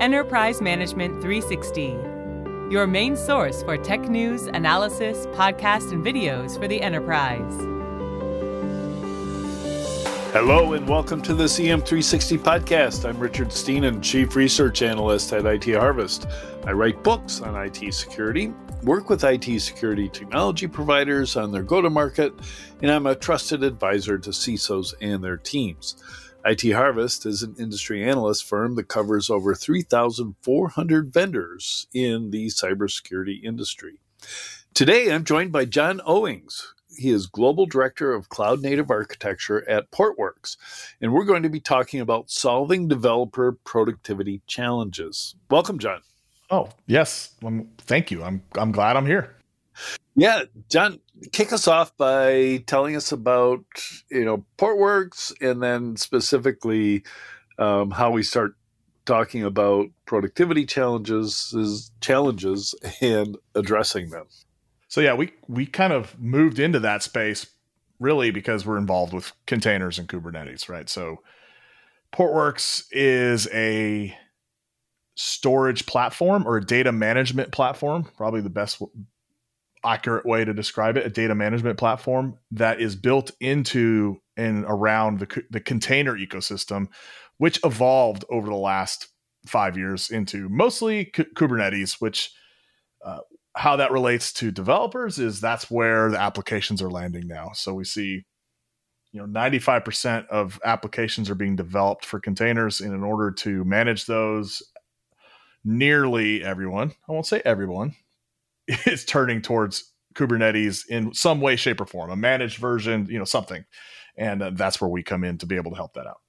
Enterprise Management 360, your main source for tech news, analysis, podcasts, and videos for the enterprise. Hello and welcome to the EM360 podcast. I'm Richard Stiennon, Chief Research Analyst at IT Harvest. I write books on IT security, work with IT security technology providers on their go to market, and I'm a trusted advisor to CISOs and their teams. IT Harvest is an industry analyst firm that covers over 3,400 vendors in the cybersecurity industry. Today, I'm joined by Jon Owings. He is Global Director of Cloud Native Architecture at Portworx, and we're going to be talking about solving developer productivity challenges. Welcome, Jon. Oh, yes. Um, thank you. I'm I'm glad I'm here. Yeah, Jon, kick us off by telling us about you know Portworx, and then specifically um, how we start talking about productivity challenges, challenges, and addressing them. So yeah, we we kind of moved into that space really because we're involved with containers and Kubernetes, right? So Portworx is a storage platform or a data management platform, probably the best accurate way to describe it, a data management platform that is built into and around the, the container ecosystem, which evolved over the last five years into mostly Kubernetes, which uh, how that relates to developers is that's where the applications are landing now. So we see, you know, 95% of applications are being developed for containers. And in order to manage those, nearly everyone, I won't say everyone, is turning towards Kubernetes in some way, shape, or form, a managed version, you know, something. And uh, that's where we come in to be able to help that out.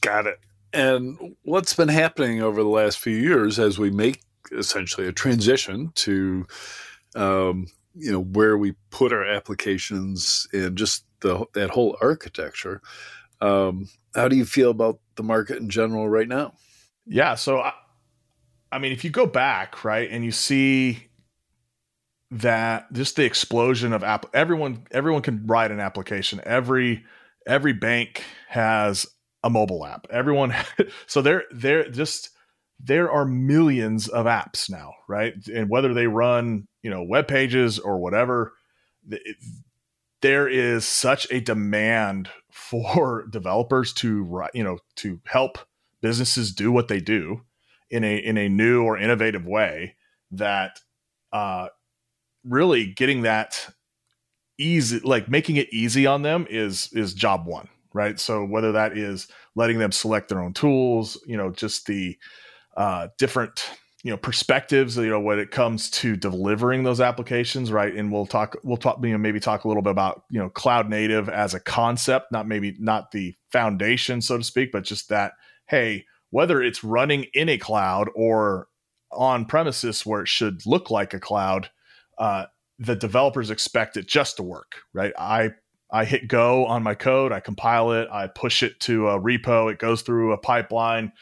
Got it. And what's been happening over the last few years as we make essentially a transition to, um, you know, where we put our applications and just the, that whole architecture. Um, how do you feel about the market in general right now? Yeah. So, I, I mean, if you go back, right, and you see that just the explosion of app everyone everyone can write an application. Every every bank has a mobile app. Everyone so there there just there are millions of apps now right? And whether they run you know web pages or whatever it, there is such a demand for developers to you know to help businesses do what they do in a in a new or innovative way that uh, really getting that easy like making it easy on them is is job one right? So whether that is letting them select their own tools you know just the uh, different you know perspectives you know when it comes to delivering those applications right? And we'll talk we'll talk you know maybe talk a little bit about you know cloud native as a concept not maybe not the foundation so to speak but just that hey whether it's running in a cloud or on premises where it should look like a cloud uh, the developers expect it just to work, right? I I hit go on my code, I compile it, I push it to a repo, it goes through a pipeline,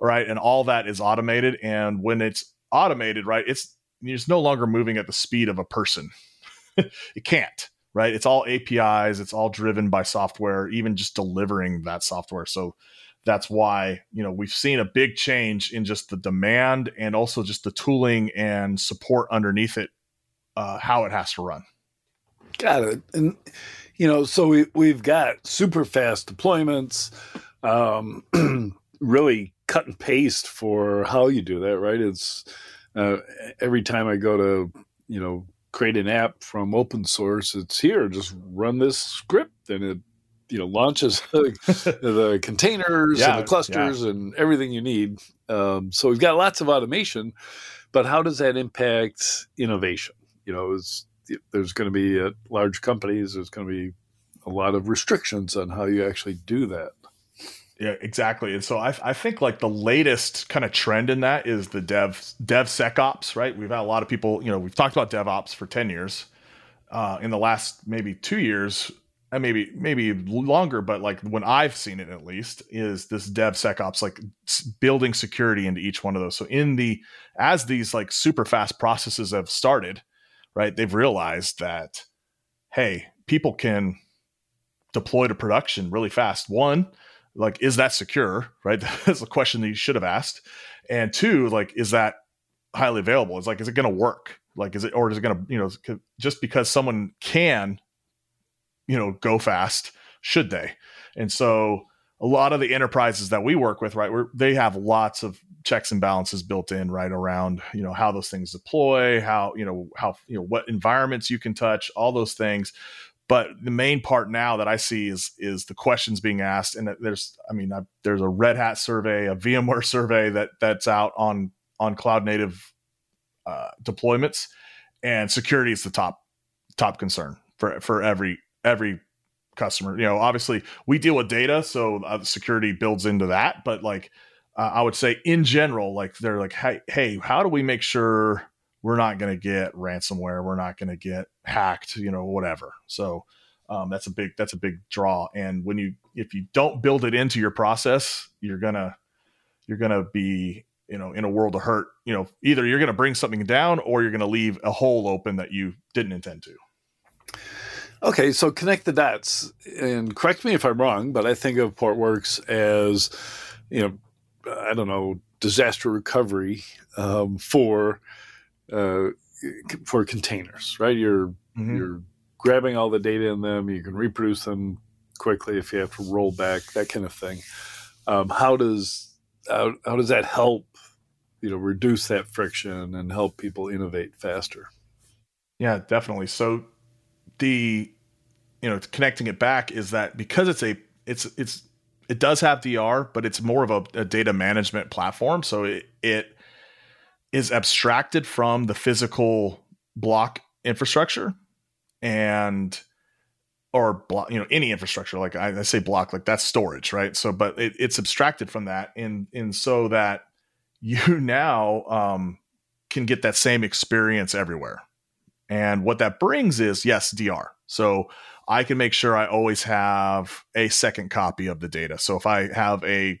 right? And all that is automated. And when it's automated, right, it's it's no longer moving at the speed of a person. it can't, right? It's all APIs, it's all driven by software, even just delivering that software. So that's why you know we've seen a big change in just the demand and also just the tooling and support underneath it uh, how it has to run. Got it. And you know, so we we've got super fast deployments, um, really cut and paste for how you do that. Right? It's uh, every time I go to you know create an app from open source, it's here. Just run this script, and it you know launches the containers yeah, and the clusters yeah. and everything you need. Um, so we've got lots of automation, but how does that impact innovation? You know, there's going to be at large companies, there's going to be a lot of restrictions on how you actually do that. Yeah, exactly. And so I, I think like the latest kind of trend in that is the dev dev DevSecOps, right? We've had a lot of people, you know, we've talked about DevOps for 10 years. Uh, in the last maybe two years, and maybe maybe longer, but like when I've seen it at least, is this DevSecOps, like building security into each one of those. So in the as these like super fast processes have started, right? They've realized that, hey, people can deploy to production really fast. One, like is that secure right? That's a question that you should have asked. And two like is that highly available? It's like is it going to work? Like is it or is it going to you know just because someone can you know go fast should they? And so a lot of the enterprises that we work with right they have lots of checks and balances built in right around you know how those things deploy how you know how you know what environments you can touch all those things. But the main part now that I see is is the questions being asked, and there's, I mean, I, there's a Red Hat survey, a VMware survey that that's out on on cloud native uh, deployments, and security is the top top concern for for every every customer. You know, obviously we deal with data, so uh, security builds into that. But like, uh, I would say in general, like they're like, hey, hey, how do we make sure we're not going to get ransomware, we're not going to get hacked, you know, whatever. So um, that's a big that's a big draw. And when you if you don't build it into your process, you're gonna you're gonna be you know in a world of hurt you know either you're to bring something down or you're to leave a hole open that you didn't intend to Okay, so connect the dots, and correct me if I'm wrong, but I think of Portworx as, you know, I don't know, disaster recovery um, for uh, for containers, right? You're mm-hmm. you're grabbing all the data in them. You can reproduce them quickly if you have to roll back, that kind of thing. Um, how does how, how does that help? You know, reduce that friction and help people innovate faster. Yeah, definitely. So the you know connecting it back is that because it's a it's it's it does have DR, but it's more of a, a data management platform. So it it is abstracted from the physical block infrastructure and or block you know any infrastructure. Like I, I, say block like that's storage right? So but it, it's abstracted from that. And and so that you now um, can get that same experience everywhere and what that brings is yes dr so i can make sure i always have a second copy of the data so if i have a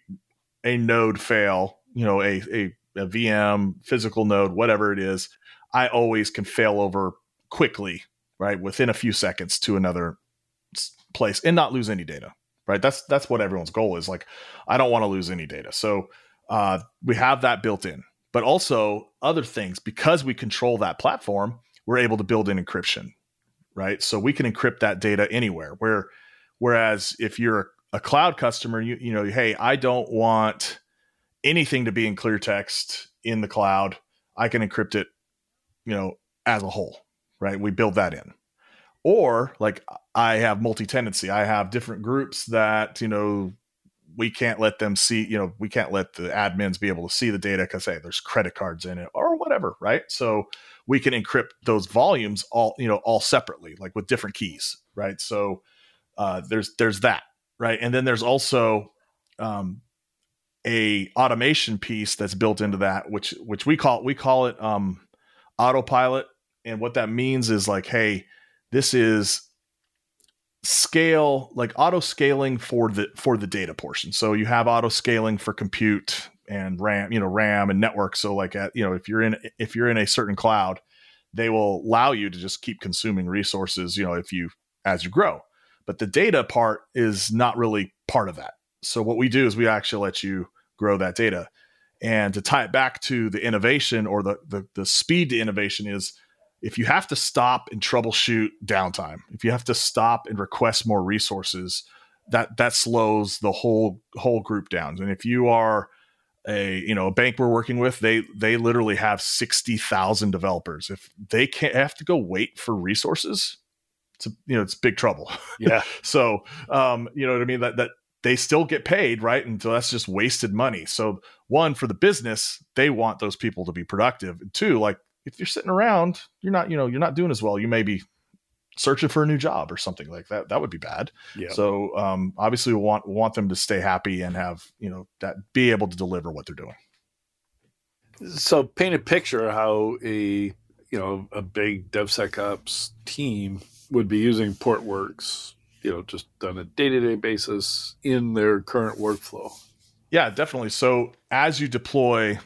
a node fail you know a, a a VM, physical node, whatever it is, I always can fail over quickly, right, within a few seconds to another place and not lose any data, right? That's that's what everyone's goal is. Like, I don't want to lose any data, so uh, we have that built in. But also other things because we control that platform, we're able to build in encryption, right? So we can encrypt that data anywhere. Where whereas if you're a, a cloud customer, you you know, hey, I don't want anything to be in clear text in the cloud, I can encrypt it, you know, as a whole, right? We build that in. Or like I have multi-tenancy. I have different groups that, you know, we can't let them see, you know, we can't let the admins be able to see the data because hey, there's credit cards in it or whatever, right? So we can encrypt those volumes all, you know, all separately, like with different keys, right? So uh, there's there's that, right? And then there's also um, a automation piece that's built into that, which which we call we call it um, autopilot, and what that means is like, hey, this is scale like auto scaling for the for the data portion. So you have auto scaling for compute and RAM, you know, RAM and network. So like at you know if you're in if you're in a certain cloud, they will allow you to just keep consuming resources, you know, if you as you grow. But the data part is not really part of that. So what we do is we actually let you grow that data. And to tie it back to the innovation or the, the, the speed to innovation is if you have to stop and troubleshoot downtime, if you have to stop and request more resources, that that slows the whole whole group down. And if you are a you know a bank we're working with, they they literally have sixty thousand developers. If they can't have to go wait for resources, it's a, you know it's big trouble. Yeah. so um, you know what I mean. That that they still get paid, right? And so that's just wasted money. So one for the business, they want those people to be productive. And two, like if you're sitting around, you're not, you know, you're not doing as well. You may be searching for a new job or something like that. That would be bad. Yeah. So um, obviously we want want them to stay happy and have, you know, that be able to deliver what they're doing. So paint a picture how a you know a big DevSecOps team would be using Portworx you know just on a day-to-day basis in their current workflow yeah definitely so as you deploy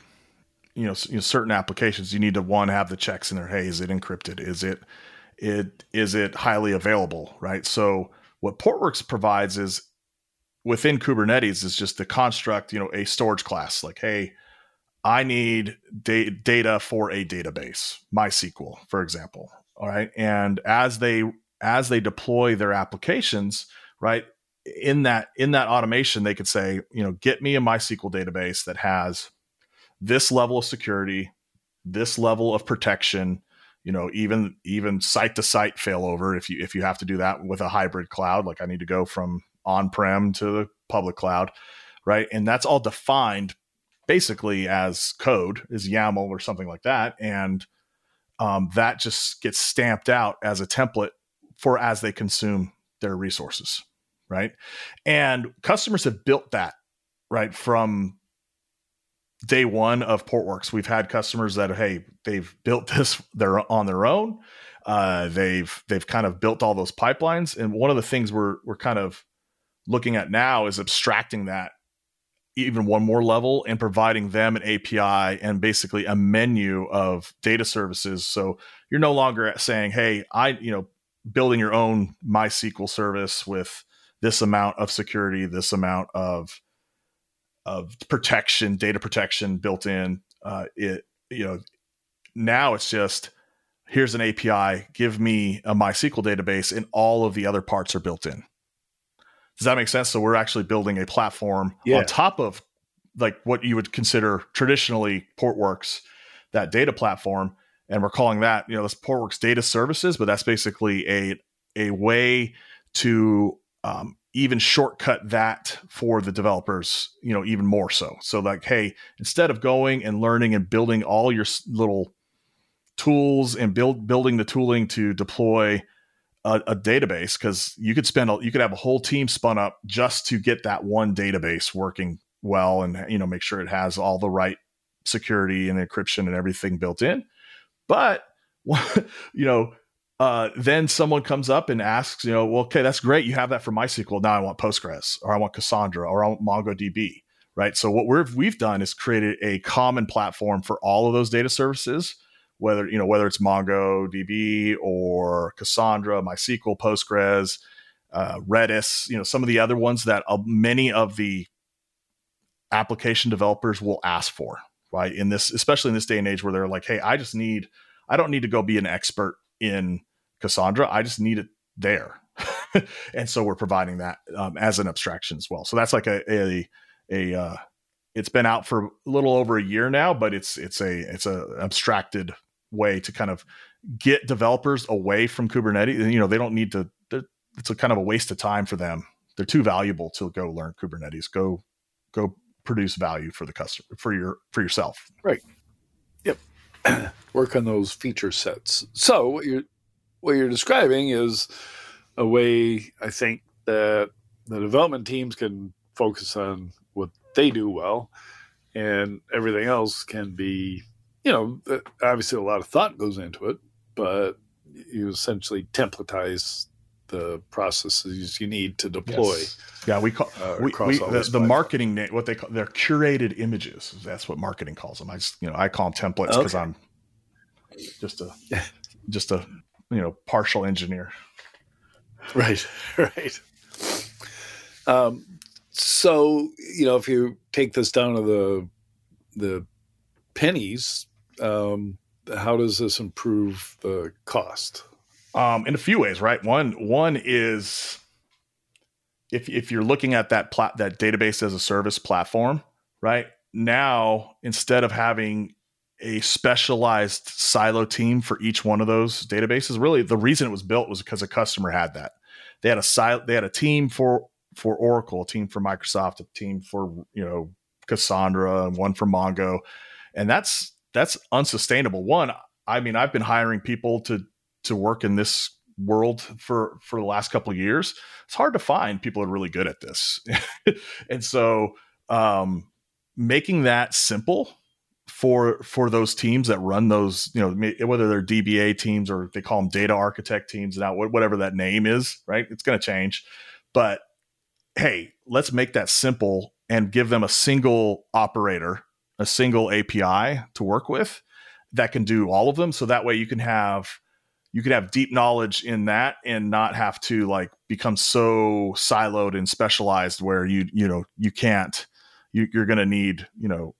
you know, you know certain applications you need to one have the checks in there hey is it encrypted is it it is it highly available right so what portworx provides is within Kubernetes is just the construct, you know, a storage class. Like, hey, I need da- data for a database, MySQL, for example. All right, and as they as they deploy their applications, right in that in that automation, they could say, you know, get me a MySQL database that has this level of security, this level of protection, you know, even even site to site failover if you if you have to do that with a hybrid cloud, like I need to go from on-prem to the public cloud, right? And that's all defined basically as code, is YAML or something like that, and um, that just gets stamped out as a template for as they consume their resources, right? And customers have built that right from day one of Portworx. We've had customers that hey, they've built this they're on their own. Uh, they've they've kind of built all those pipelines, and one of the things we're we're kind of looking at now is abstracting that even one more level and providing them an API and basically a menu of data services. So you're no longer saying, "Hey, I you know building your own MySQL service with this amount of security, this amount of of protection, data protection built in. Uh, it you know now it's just here's an API, give me a MySQL database, and all of the other parts are built in. Does that make sense? So we're actually building a platform yeah. on top of like what you would consider traditionally Portworx, that data platform, and we're calling that you know this Portworx Data Services, but that's basically a a way to um, even shortcut that for the developers, you know, even more so. So like, hey, instead of going and learning and building all your little tools and build building the tooling to deploy a, a database, because you could spend you could have a whole team spun up just to get that one database working well and you know make sure it has all the right security and encryption and everything built in. But you know, uh, then someone comes up and asks, you know, well, okay, that's great. You have that for MySQL. Now I want Postgres or I want Cassandra or I want MongoDB, right? So what we've we've done is created a common platform for all of those data services, whether you know whether it's MongoDB or Cassandra, MySQL, Postgres, uh, Redis, you know, some of the other ones that uh, many of the application developers will ask for, right? In this, especially in this day and age where they're like, hey, I just need, I don't need to go be an expert in Cassandra. I just need it there. and so we're providing that um, as an abstraction as well. So that's like a a, a uh, it's been out for a little over a year now, but it's it's a it's a abstracted way to kind of get developers away from Kubernetes. You know, they don't need to. It's a kind of a waste of time for them. They're too valuable to go learn Kubernetes. Go go produce value for the customer for your for yourself. Right. Yep. Work on those feature sets. So what you're what you're describing is a way I think that the development teams can focus on what they do well, and everything else can be, you know, uh, obviously a lot of thought goes into it, but you essentially templatize the processes you need to deploy. Yes. Yeah, we call uh, we, we the, the marketing name what they call they're curated images. That's what marketing calls them. I just you know I call them templates because okay. I'm just a just a you know partial engineer. Right right. Um, so you know if you take this down to the the pennies um, how does this improve the cost? Um, in a few ways right? One one is if if you're looking at that plat that database as a service platform right? Now instead of having a specialized silo team for each one of those databases. Really, the reason it was built was because a customer had that. They had a silo, they had a team for for Oracle, a team for Microsoft, a team for you know Cassandra, and one for Mongo, and that's that's unsustainable. One, I mean, I've been hiring people to to work in this world for for the last couple of years. It's hard to find people that are really good at this, and so um, making that simple for for those teams that run those you know whether they're dba teams or they call them data architect teams now whatever that name is right? It's going to change. But hey let's make that simple and give them a single operator a single api to work with that can do all of them. So that way you can have you can have deep knowledge in that and not have to like become so siloed and specialized where you you know you can't you, you're going to need you know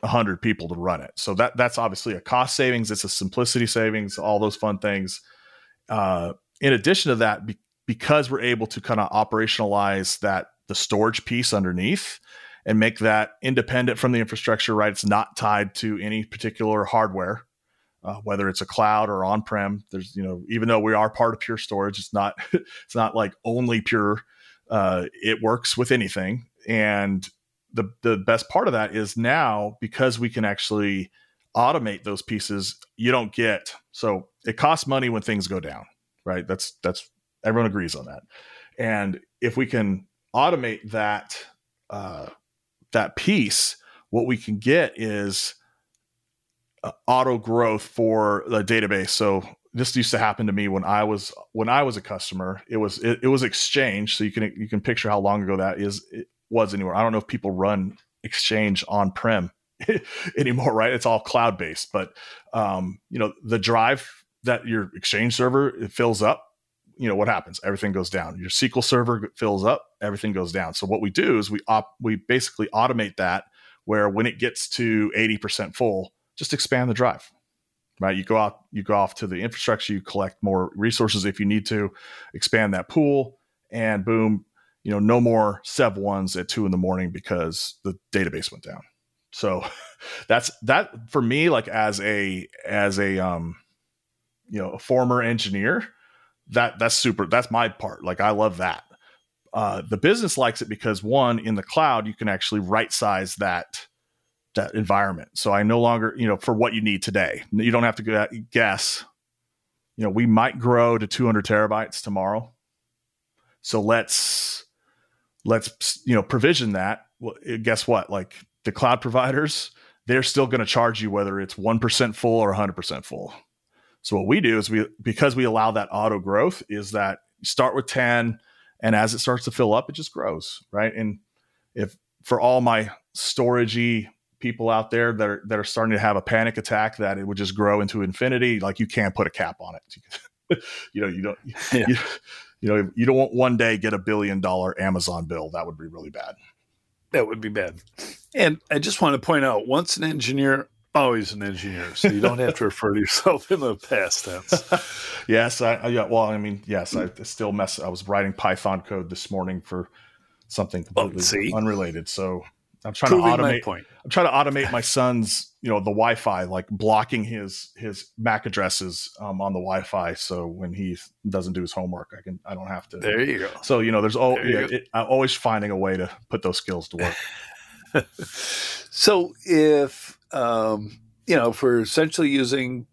100 people to run it so that that's obviously a cost savings it's a simplicity savings all those fun things uh, in addition to that be, because we're able to kind of operationalize that the storage piece underneath and make that independent from the infrastructure right it's not tied to any particular hardware uh, whether it's a cloud or on-prem. There's, you know, even though we are part of Pure Storage, it's not it's not like only Pure. Uh, it works with anything, and the the best part of that is now because we can actually automate those pieces. You don't get so it costs money when things go down, right? That's that's everyone agrees on that, and if we can automate that uh, that piece, what we can get is uh, auto growth for the database. So this used to happen to me when I was when I was a customer. It was it, it was Exchange, so you can you can picture how long ago that is it was anywhere. I don't know if people run Exchange on prem anymore, right? It's all cloud based, but um, you know the drive that your Exchange server it fills up. You know what happens? Everything goes down. Your SQL server fills up. Everything goes down. So what we do is we op- we basically automate that where when it gets to eighty percent full just expand the drive right you go out you go off to the infrastructure you collect more resources if you need to expand that pool and boom you know no more sev ones at two in the morning because the database went down so that's that for me like as a as a um you know a former engineer that that's super that's my part like i love that uh, the business likes it because one in the cloud you can actually right size that that environment. So I no longer, you know, for what you need today, you don't have to guess. You know, we might grow to 200 terabytes tomorrow. So let's let's you know provision that. Well, eh, guess what? Like the cloud providers, they're still going to charge you whether it's one percent full or 100 percent full. So what we do is we because we allow that auto growth is that you start with 10 and as it starts to fill up it just grows, right? And if for all my storagey people out there that are that are starting to have a panic attack that it would just grow into infinity. Like you can't put a cap on it. you know, you don't. Yeah. You, you know, you don't want one day get a billion dollar Amazon bill. That would be really bad. That would be bad. And I just want to point out, once an engineer, always an engineer. So you don't have to refer to yourself in the past tense. yes, I, yeah. Well, I mean, yes, I still mess. I was writing Python code this morning for something oh, completely unrelated. So I'm trying to automate. Point. I'm trying to automate my son's, you know, the Wi-Fi, like blocking his his MAC addresses um, on the Wi-Fi, so when he doesn't do his homework, I can I don't have to. There you go. So you know, there's all yeah, it, I'm always finding a way to put those skills to work. so if um, you know, for essentially using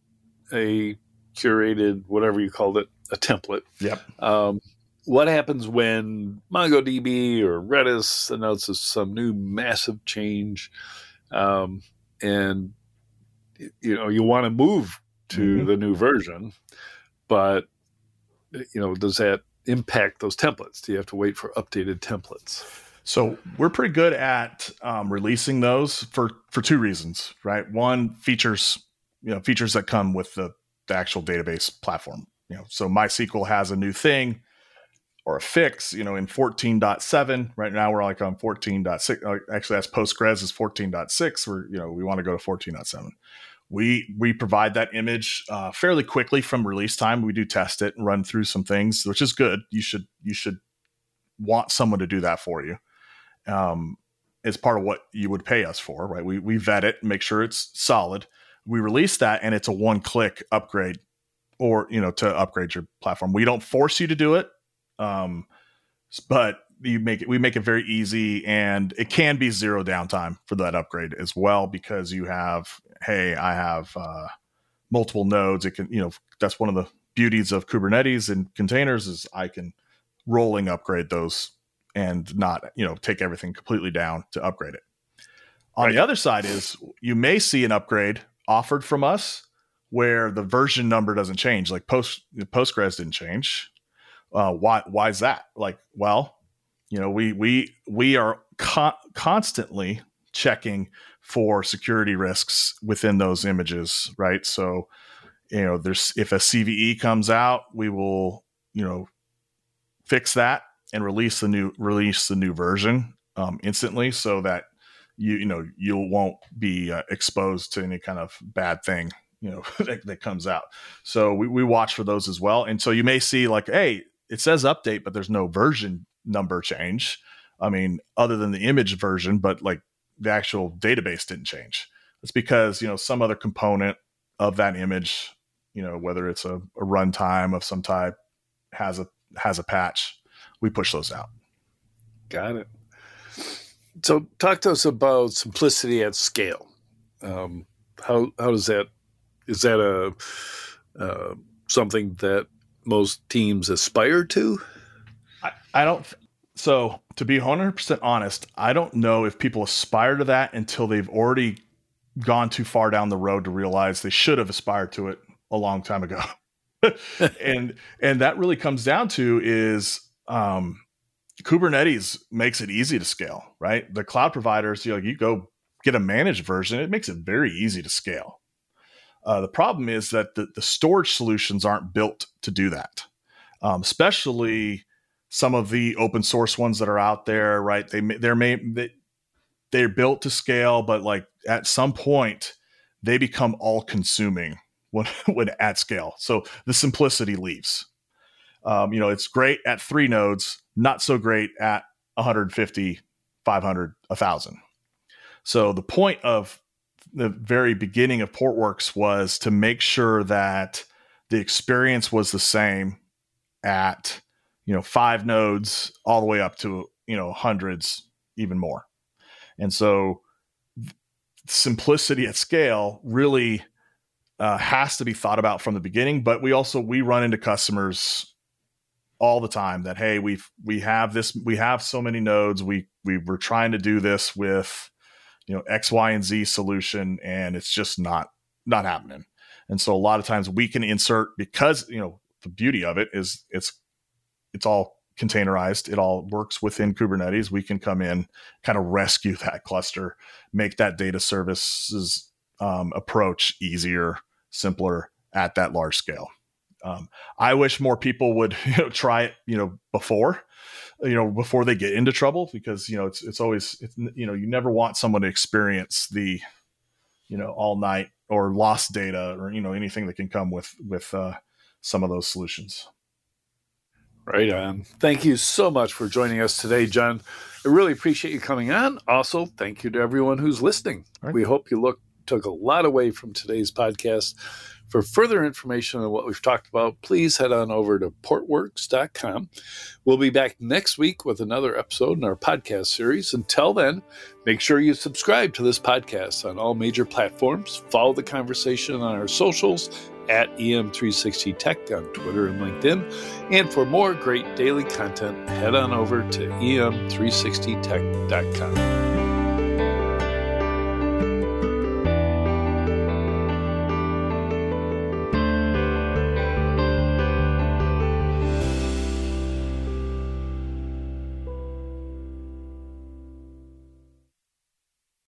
a curated whatever you called it, a template. Yep. Um, what happens when MongoDB or Redis announces some new massive change, um, and you know you want to move to mm-hmm. the new version, but you know does that impact those templates? Do you have to wait for updated templates? So we're pretty good at um, releasing those for for two reasons, right? One, features, you know, features that come with the, the actual database platform. You know, so MySQL has a new thing or a fix, you know, in 14.7. Right now we're like on 14.6. Actually, that's Postgres is 14.6. We're, you know, we want to go to 14.7. We we provide that image uh, fairly quickly from release time. We do test it and run through some things, which is good. You should you should want someone to do that for you. Um, it's part of what you would pay us for, right? We we vet it, make sure it's solid. We release that, and it's a one click upgrade, or you know, to upgrade your platform. We don't force you to do it um, but you make it we make it very easy and it can be zero downtime for that upgrade as well because you have hey i have uh, multiple nodes. It can you know that's one of the beauties of kubernetes and containers is i can rolling upgrade those and not you know take everything completely down to upgrade it. On right. the other side is you may see an upgrade offered from us where the version number doesn't change like post postgres didn't change uh, why why is that? Like, well, you know, we we we are co- constantly checking for security risks within those images, right? So you know, there's if a CVE comes out, we will, you know, fix that and release the new release the new version um, instantly so that you you know you won't be uh, exposed to any kind of bad thing you know that, that, comes out so we, we watch for those as well and so you may see like hey it says update but there's no version number change. I mean other than the image version but like the actual database didn't change. It's because you know some other component of that image you know whether it's a, a runtime of some type has a has a patch. We push those out. Got it. So talk to us about simplicity at scale. Um, how how does that is that a uh, something that most teams aspire to i, I don't so to be 100% honest i don't know if people aspire to that until they've already gone too far down the road to realize they should have aspired to it a long time ago. and and that really comes down to is um, Kubernetes makes it easy to scale, right? The cloud providers, you know, you go get a managed version, it makes it very easy to scale. Uh, the problem is that the, the storage solutions aren't built to do that, um, especially some of the open source ones that are out there, right? They they're may they, they're built to scale, but like at some point they become all consuming when when at scale. So the simplicity leaves. Um, you know, it's great at three nodes, not so great at 150, 500, 1000. So the point of the very beginning of Portworx was to make sure that the experience was the same at you know five nodes all the way up to you know hundreds even more and so simplicity at scale really uh, has to be thought about from the beginning. But we also we run into customers all the time that hey we've we have this we have so many nodes we we were trying to do this with you know X Y and Z solution and it's just not not happening. And so a lot of times we can insert because you know the beauty of it is it's it's all containerized. It all works within Kubernetes. We can come in, kind of rescue that cluster, make that data services um, approach easier, simpler at that large scale. Um, I wish more people would you know, try it, you know, before, you know, before they get into trouble, because you know it's it's always it's, you know you never want someone to experience the, you know, all night or lost data or you know anything that can come with with uh, some of those solutions. Right on. Thank you so much for joining us today, Jon. I really appreciate you coming on. Also, thank you to everyone who's listening. Right. We hope you look took a lot away from today's podcast. For further information on what we've talked about, please head on over to portworx.com. We'll be back next week with another episode in our podcast series. Until then, make sure you subscribe to this podcast on all major platforms. Follow the conversation on our socials at EM360Tech on Twitter and LinkedIn. And for more great daily content, head on over to EM360Tech.com.